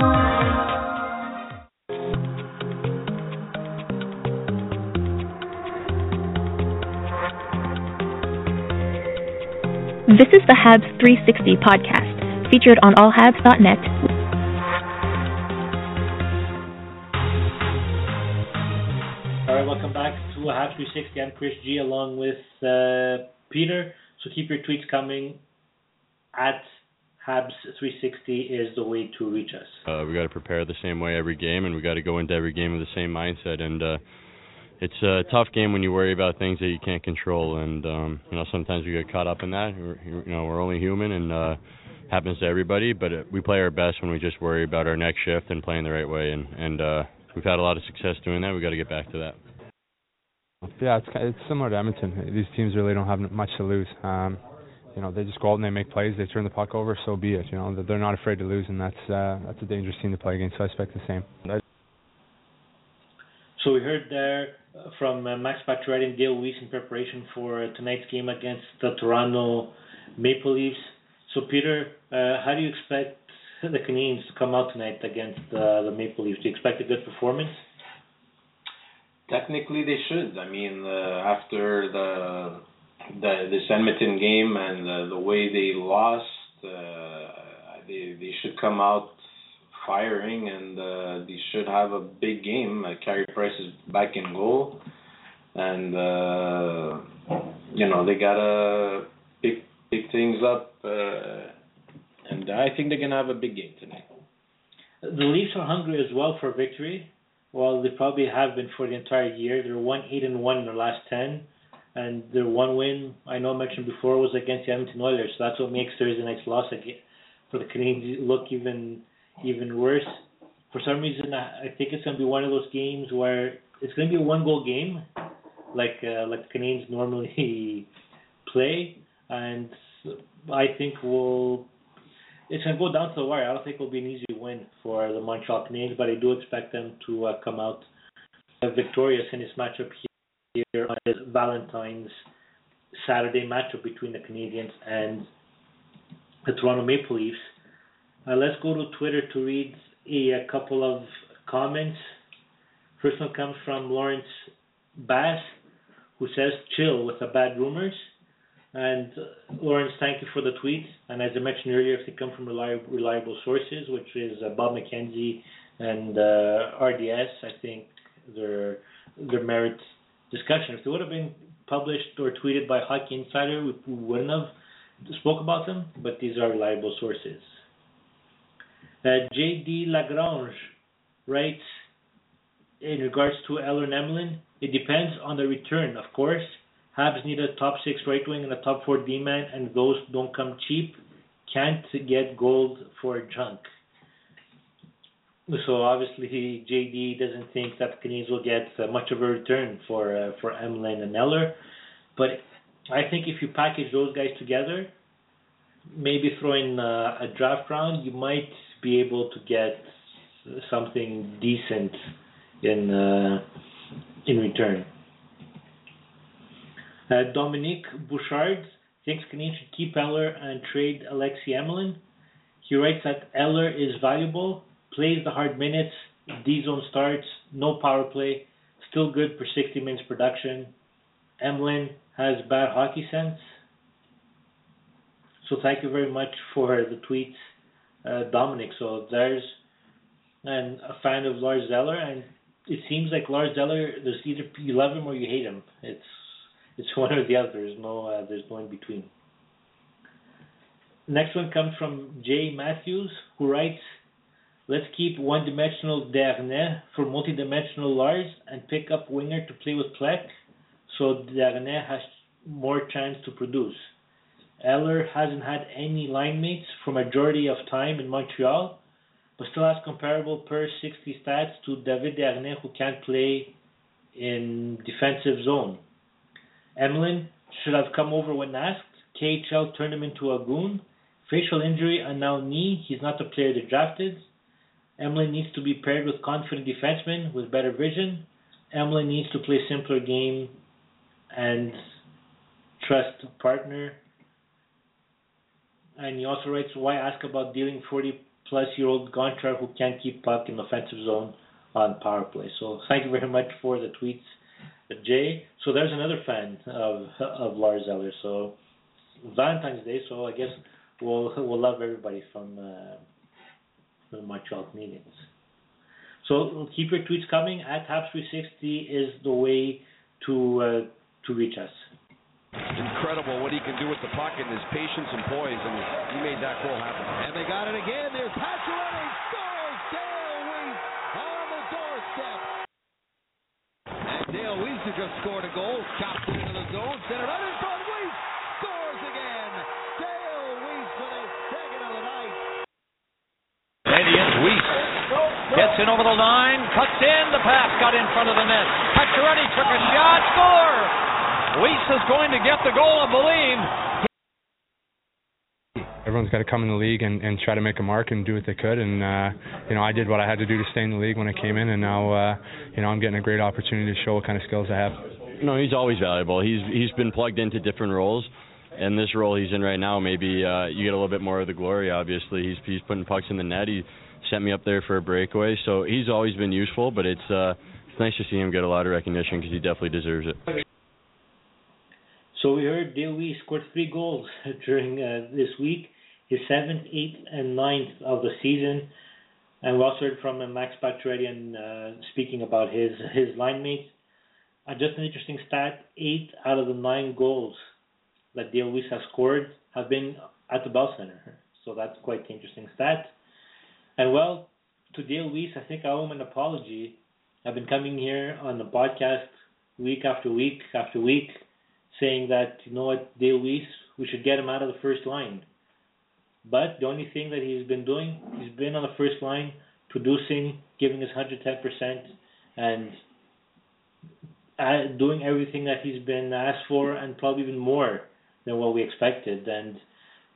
This is the Habs 360 podcast, featured on allhabs.net. 360. I'm Chris G along with uh, Peter. So keep your tweets coming. At Habs360 is the way to reach us. Uh, we got to prepare the same way every game, and we got to go into every game with the same mindset. And uh, it's a tough game when you worry about things that you can't control. And um, you know sometimes we get caught up in that. We're, you know we're only human, and uh, happens to everybody. But uh, we play our best when we just worry about our next shift and playing the right way. And and uh, we've had a lot of success doing that. We got to get back to that. Yeah, it's it's similar to Edmonton. These teams really don't have much to lose. Um, you know, they just go out and they make plays. They turn the puck over. So be it. You know, they're not afraid to lose, and that's uh, that's a dangerous team to play against. So I expect the same. So we heard there from uh, Max Pacioretty and Dale Weise in preparation for uh, tonight's game against the Toronto Maple Leafs. So Peter, uh, how do you expect *laughs* the Canadiens to come out tonight against uh, the Maple Leafs? Do you expect a good performance? Technically, they should. I mean, uh, after the the this Edmonton game and the, the way they lost, uh, they they should come out firing and uh, they should have a big game. Uh, Carey Price is back in goal, and uh, you know they gotta pick pick things up, uh, and I think they're gonna have a big game tonight. The Leafs are hungry as well for victory. Well, they probably have been for the entire year. They're one eight and one in their last ten, and their one win I know I mentioned before was against the Edmonton Oilers. So that's what makes Thursday night's loss for the Canadiens look even even worse. For some reason, I think it's going to be one of those games where it's going to be a one goal game, like uh, like the Canadiens normally *laughs* play, and I think we'll. It's going to go down to the wire. I don't think it'll be an easy win for the Montreal Canadiens, but I do expect them to uh, come out victorious in this matchup here on this Valentine's Saturday matchup between the Canadiens and the Toronto Maple Leafs. Uh, let's go to Twitter to read a, a, couple of comments. First one comes from Lawrence Bass, who says, chill with the bad rumors. And Lawrence, thank you for the tweet. And as I mentioned earlier, if they come from reliable, reliable sources, which is uh, Bob McKenzie and uh, RDS, I think their their they're merit discussion. If they would have been published or tweeted by Hockey Insider, we, we wouldn't have spoke about them, but these are reliable sources. Uh, J.D. Lagrange writes in regards to Eller and it depends on the return, of course. Habs need a top six right wing and a top four D man, and those don't come cheap. Can't get gold for a junk. So obviously, JD doesn't think that the Canadiens will get uh, much of a return for uh, for Emelin and Eller, but I think if you package those guys together, maybe throw in uh, a draft round, you might be able to get something decent in uh, in return. Uh, Dominique Bouchard thinks Canadiens should keep Eller and trade Alexei Emelin. He writes that Eller is valuable, plays the hard minutes, D zone starts, no power play, still good for 60 minutes production. Emelin has bad hockey sense. So thank you very much for the tweets uh, Dominic. So there's and a fan of Lars Eller, and it seems like Lars Eller. There's either you love him or you hate him. It's it's *laughs* one or the other. There's no uh, there's no in between. Next one comes from Jay Matthews, who writes, "Let's keep one-dimensional Desharnais for multi-dimensional Lars, and pick up winger to play with Plek, so Desharnais has more chance to produce." Eller hasn't had any line mates for majority of time in Montreal, but still has comparable per 60 stats to David Desharnais, who can't play in defensive zone. Emelin should have come over when asked. KHL turned him into a goon. Facial injury and now knee. He's not the player they drafted. Emelin needs to be paired with confident defensemen with better vision. Emelin needs to play simpler game and trust partner and he also writes, why ask about dealing 40 plus year old Gonchar who can't keep puck in offensive zone on power play. So thank you very much for the tweets, Jay. So there's another fan of of Lars Eller. So Valentine's Day. So I guess we'll we'll love everybody from uh, from the Montreal Canadiens. So keep your tweets coming. At Habs360 is the way to uh, to reach us. Incredible what he can do with the puck and his patience and poise, and he made that goal happen. And they got it again. There's Pacioretty who just scored a goal, tapped it into the zone, centered out in front. Weise scores again. Dale Weise with his second of the night. And yes, Weise gets in over the line, cuts in, the pass got in front of the net. Pacioretty took a shot, score. Weise is going to get the goal, I believe. Everyone's got to come in the league and, and try to make a mark and do what they could. And uh, you know, I did what I had to do to stay in the league when I came in, and now uh, you know I'm getting a great opportunity to show what kind of skills I have. No, he's always valuable. He's he's been plugged into different roles. And this role he's in right now, maybe uh, you get a little bit more of the glory. Obviously, he's he's putting pucks in the net. He sent me up there for a breakaway, so he's always been useful. But it's uh, it's nice to see him get a lot of recognition because he definitely deserves it. So we heard Dale Weise scored three goals *laughs* during uh, this week, his seventh, eighth, and ninth of the season. And we also heard from uh, Max Pacioretty uh, speaking about his his line mates. Uh, just an interesting stat: eight out of the nine goals that Dale Weise has scored have been at the Bell Center. So that's quite the interesting stat. And well, to Dale Weise, I think I owe him an apology. I've been coming here on the podcast week after week after week saying that, you know what, Dale Weise, we should get him out of the first line. But the only thing that he's been doing, he's been on the first line, producing, giving his 110%, and uh, doing everything that he's been asked for, and probably even more than what we expected. And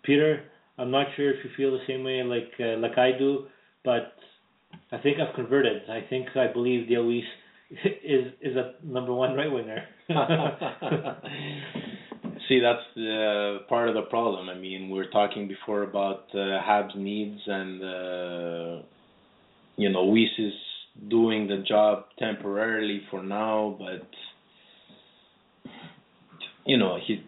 Peter, I'm not sure if you feel the same way like uh, like I do, but I think I've converted. I think I believe Weise *laughs* is is a number one right winger. *laughs* *laughs* See, that's the part of the problem. I mean, we are talking before about uh, Habs needs, and uh, you know, Weise is doing the job temporarily for now, but you know, he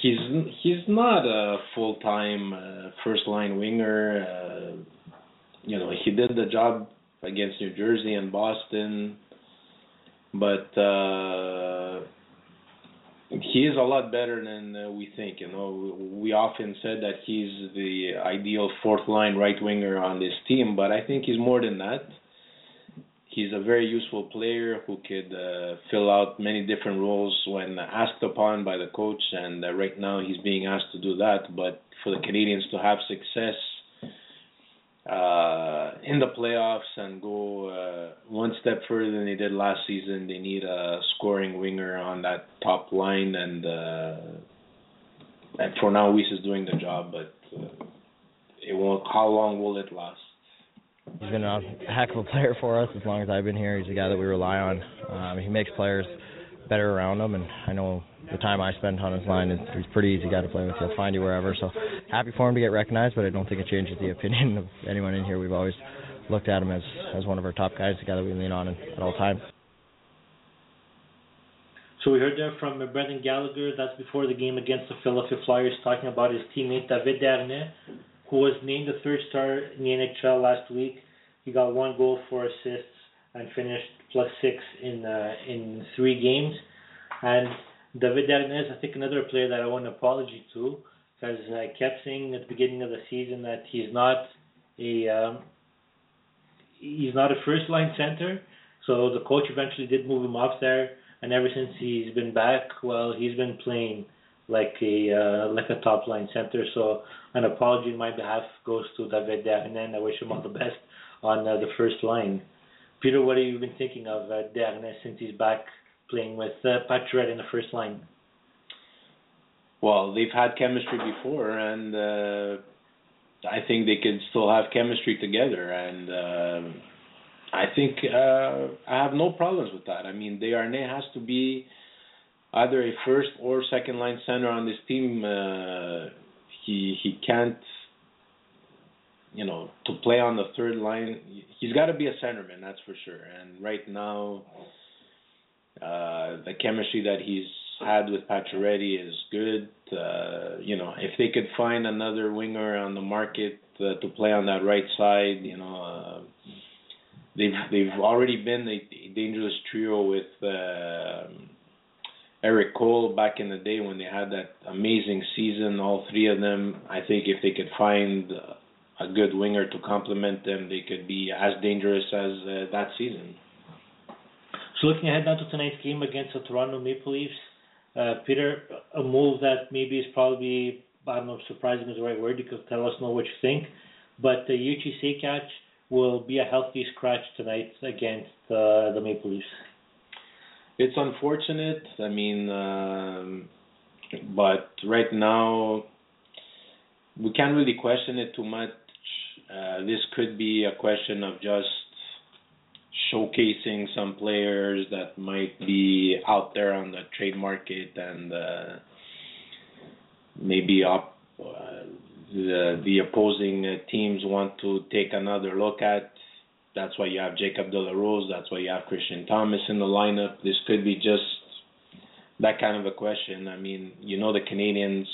he's he's not a full time uh, first line winger. Uh, you know, he did the job against New Jersey and Boston but uh, he is a lot better than uh, we think. You know, we often said that he's the ideal fourth line right winger on this team, but I think he's more than that. He's a very useful player who could uh, fill out many different roles when asked upon by the coach, and uh, right now he's being asked to do that. But for the Canadians to have success uh, in the playoffs and go uh, one step further than they did last season. They need a scoring winger on that top line, and uh, and for now, Weise is doing the job, but uh, it won't. How long will it last? He's been a heck of a player for us as long as I've been here. He's a guy that we rely on. Um, he makes players better around him, and I know the time I spent on his line he's a pretty easy guy to play with. He'll find you wherever. So happy for him to get recognized, but I don't think it changes the opinion of anyone in here. We've always looked at him as as one of our top guys, the guy that we lean on at all times. So we heard there from Brendan Gallagher. That's before the game against the Philadelphia Flyers, talking about his teammate David Desharnais, who was named the third star in the NHL last week. He got one goal, four assists, and finished plus six in uh, in three games. And David Desharnais, I think another player that I want an apology to, because I kept saying at the beginning of the season that he's not a um, he's not a first line center. So the coach eventually did move him off there, and ever since he's been back, well, he's been playing like a uh, like a top line center. So an apology on my behalf goes to David and I wish him all the best on uh, the first line. Peter, what have you been thinking of uh, Desharnais since he's back playing with uh, Pacioretty in the first line? Well, they've had chemistry before, and uh, I think they could still have chemistry together. And uh, I think uh, I have no problems with that. I mean, Desharnais has to be either a first or second line center on this team. Uh, he he can't, you know, to play on the third line. He's got to be a centerman, that's for sure. And right now uh, the chemistry that he's had with Pacioretty is good. Uh, you know, if they could find another winger on the market uh, to play on that right side, you know, uh, they've they've already been a, dangerous trio with uh, Erik Cole back in the day when they had that amazing season. All three of them, I think, if they could find a good winger to complement them, they could be as dangerous as uh, that season. So looking ahead now to tonight's game against the Toronto Maple Leafs, uh, Peter, a move that maybe is probably I don't know if surprising is the right word. You could tell us know what you think. But uh, Jiri Sekac will be a healthy scratch tonight against uh, the Maple Leafs. It's unfortunate. I mean, um, but right now we can't really question it too much. Uh, this could be a question of just showcasing some players that might be out there on the trade market and uh, maybe up uh, the the opposing teams want to take another look at. That's why you have Jacob De La Rose. That's why you have Christian Thomas in the lineup. This could be just that kind of a question. I mean, you know the Canadians.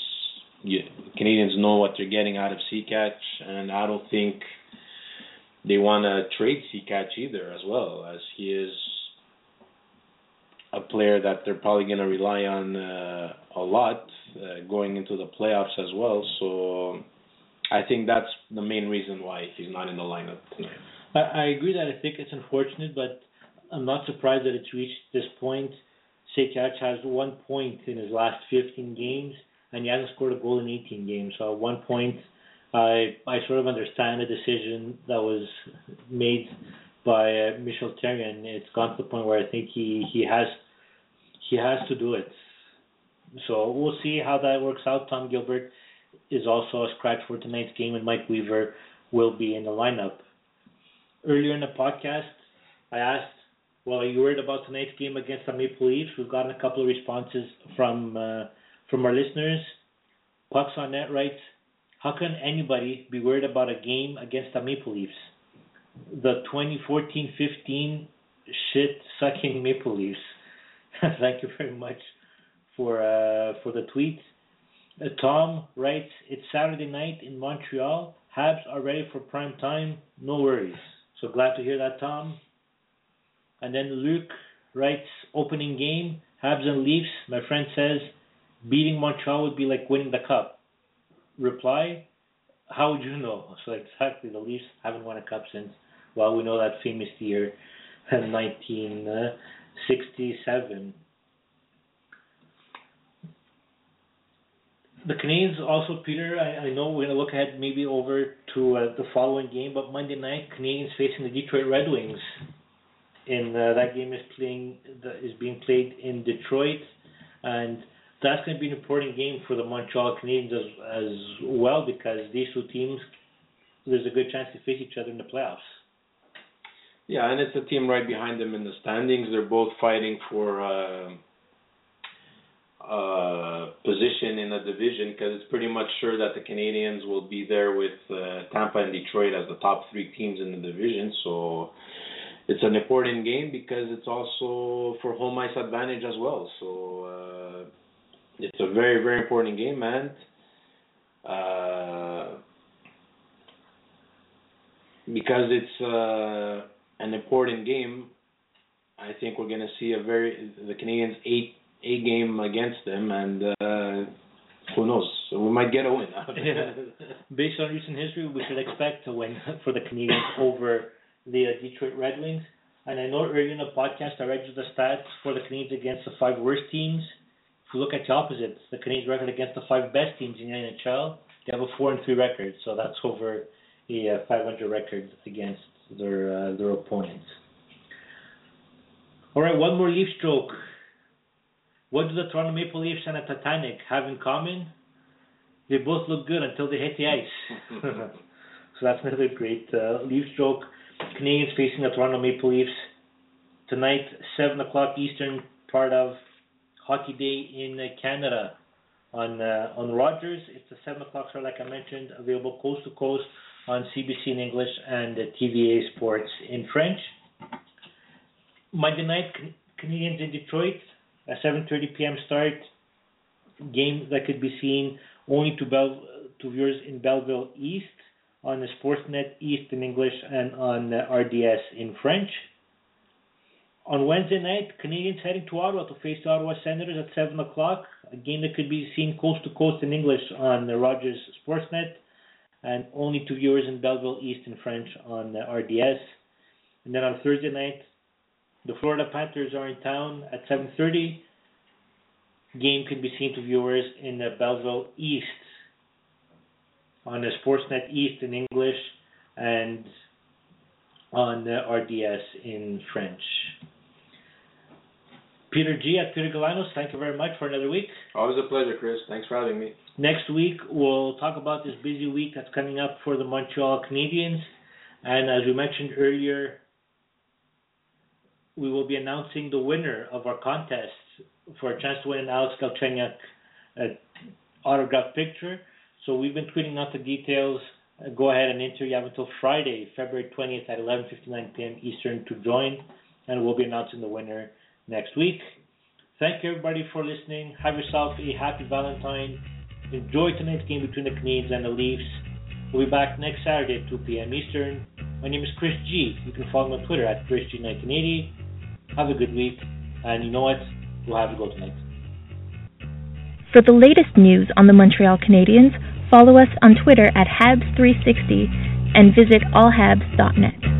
You, Canadians know what they're getting out of Sekac, and I don't think they want to trade Sekac either, as well as he is a player that they're probably going to rely on uh, a lot uh, going into the playoffs as well. So I think that's the main reason why he's not in the lineup tonight. I, I agree that I think it's unfortunate, but I'm not surprised that it's reached this point. Sekac has one point in his last 15 games, and he hasn't scored a goal in 18 games. So one point, I I sort of understand the decision that was made by uh, Michel Therrien. It's gone to the point where I think he he has he has to do it. So we'll see how that works out. Tom Gilbert is also a scratch for tonight's game, and Mike Weaver will be in the lineup. Earlier in the podcast, I asked, "Well, are you worried about tonight's game against the Maple Leafs?" We've gotten a couple of responses from uh, from our listeners. Pucks on Net writes, "How can anybody be worried about a game against the Maple Leafs? The 2014-15 shit sucking *laughs* Maple Leafs." *laughs* Thank you very much for uh, for the tweet. Uh, Tom writes, "It's Saturday night in Montreal. Habs are ready for prime time. No worries." So glad to hear that, Tom. And then Luke writes, "Opening game, Habs and Leafs." My friend says, "Beating Montreal would be like winning the cup." Reply, "How would you know?" So exactly, the Leafs haven't won a cup since well, we know that famous year, *laughs* 1967. The Canadians also, Peter, I, I know we're to look ahead maybe over to uh, the following game, but Monday night, Canadians facing the Detroit Red Wings. And uh, that game is playing is being played in Detroit, and that's going to be an important game for the Montreal Canadiens as, as well because these two teams, there's a good chance to face each other in the playoffs. Yeah, and it's a team right behind them in the standings. They're both fighting for uh, uh, position in the division because it's pretty much sure that the Canadians will be there with uh, Tampa and Detroit as the top three teams in the division. So it's an important game because it's also for home ice advantage as well. So uh, it's a very very important game, and uh, because it's uh, an important game, I think we're going to see a very the Canadians eight a game against them, and uh, who knows? We might get a win. *laughs* yeah. Based on recent history, we should expect a win *laughs* for the Canadians over the uh, Detroit Red Wings. And I know earlier in the podcast I read you the stats for the Canadians against the five worst teams. If you look at the opposites, the Canadians record against the five best teams in the NHL, they have a four and three record. So that's over a uh, 500 record against their uh, their opponents. All right, one more Leaf stroke. What do the Toronto Maple Leafs and the Titanic have in common? They both look good until they hit the ice. *laughs* so that's another great uh, Leaf stroke. Canadians facing the Toronto Maple Leafs tonight, 7 o'clock Eastern, part of Hockey Day in Canada on uh, on Rogers. It's a 7 o'clock start, like I mentioned, available coast to coast on CBC in English and TVA Sports in French. Monday night, Canadians in Detroit, a 7:30 p.m. start. Game that could be seen only to Bel- to viewers in Belleville East on the Sportsnet East in English and on uh, RDS in French. On Wednesday night, Canadians heading to Ottawa to face the Ottawa Senators at 7 o'clock. A game that could be seen coast to coast in English on the Rogers Sportsnet and only to viewers in Belleville East in French on the RDS. And then on Thursday night, the Florida Panthers are in town at 7:30. Game can be seen to viewers in the Belleville East on the Sportsnet East in English and on uh, RDS in French. Peter G at Peter Galanos, thank you very much for another week. Always a pleasure, Chris. Thanks for having me. Next week, we'll talk about this busy week that's coming up for the Montreal Canadiens. And as we mentioned earlier, we will be announcing the winner of our contest for a chance to win an Alex Galchenyuk uh, autograph picture. So we've been tweeting out the details. Go ahead and enter. You have until Friday, February 20th at 11:59 p.m. Eastern to join, and we'll be announcing the winner next week. Thank you everybody for listening. Have yourself a happy Valentine. Enjoy tonight's game between the Canadiens and the Leafs. We'll be back next Saturday at 2 p.m. Eastern. My name is Chris G. You can follow me on Twitter at ChrisG1980. Have a good week, and you know what? We'll have to go tonight. For the latest news on the Montreal Canadiens, follow us on Twitter at Habs360 and visit allhabs.net.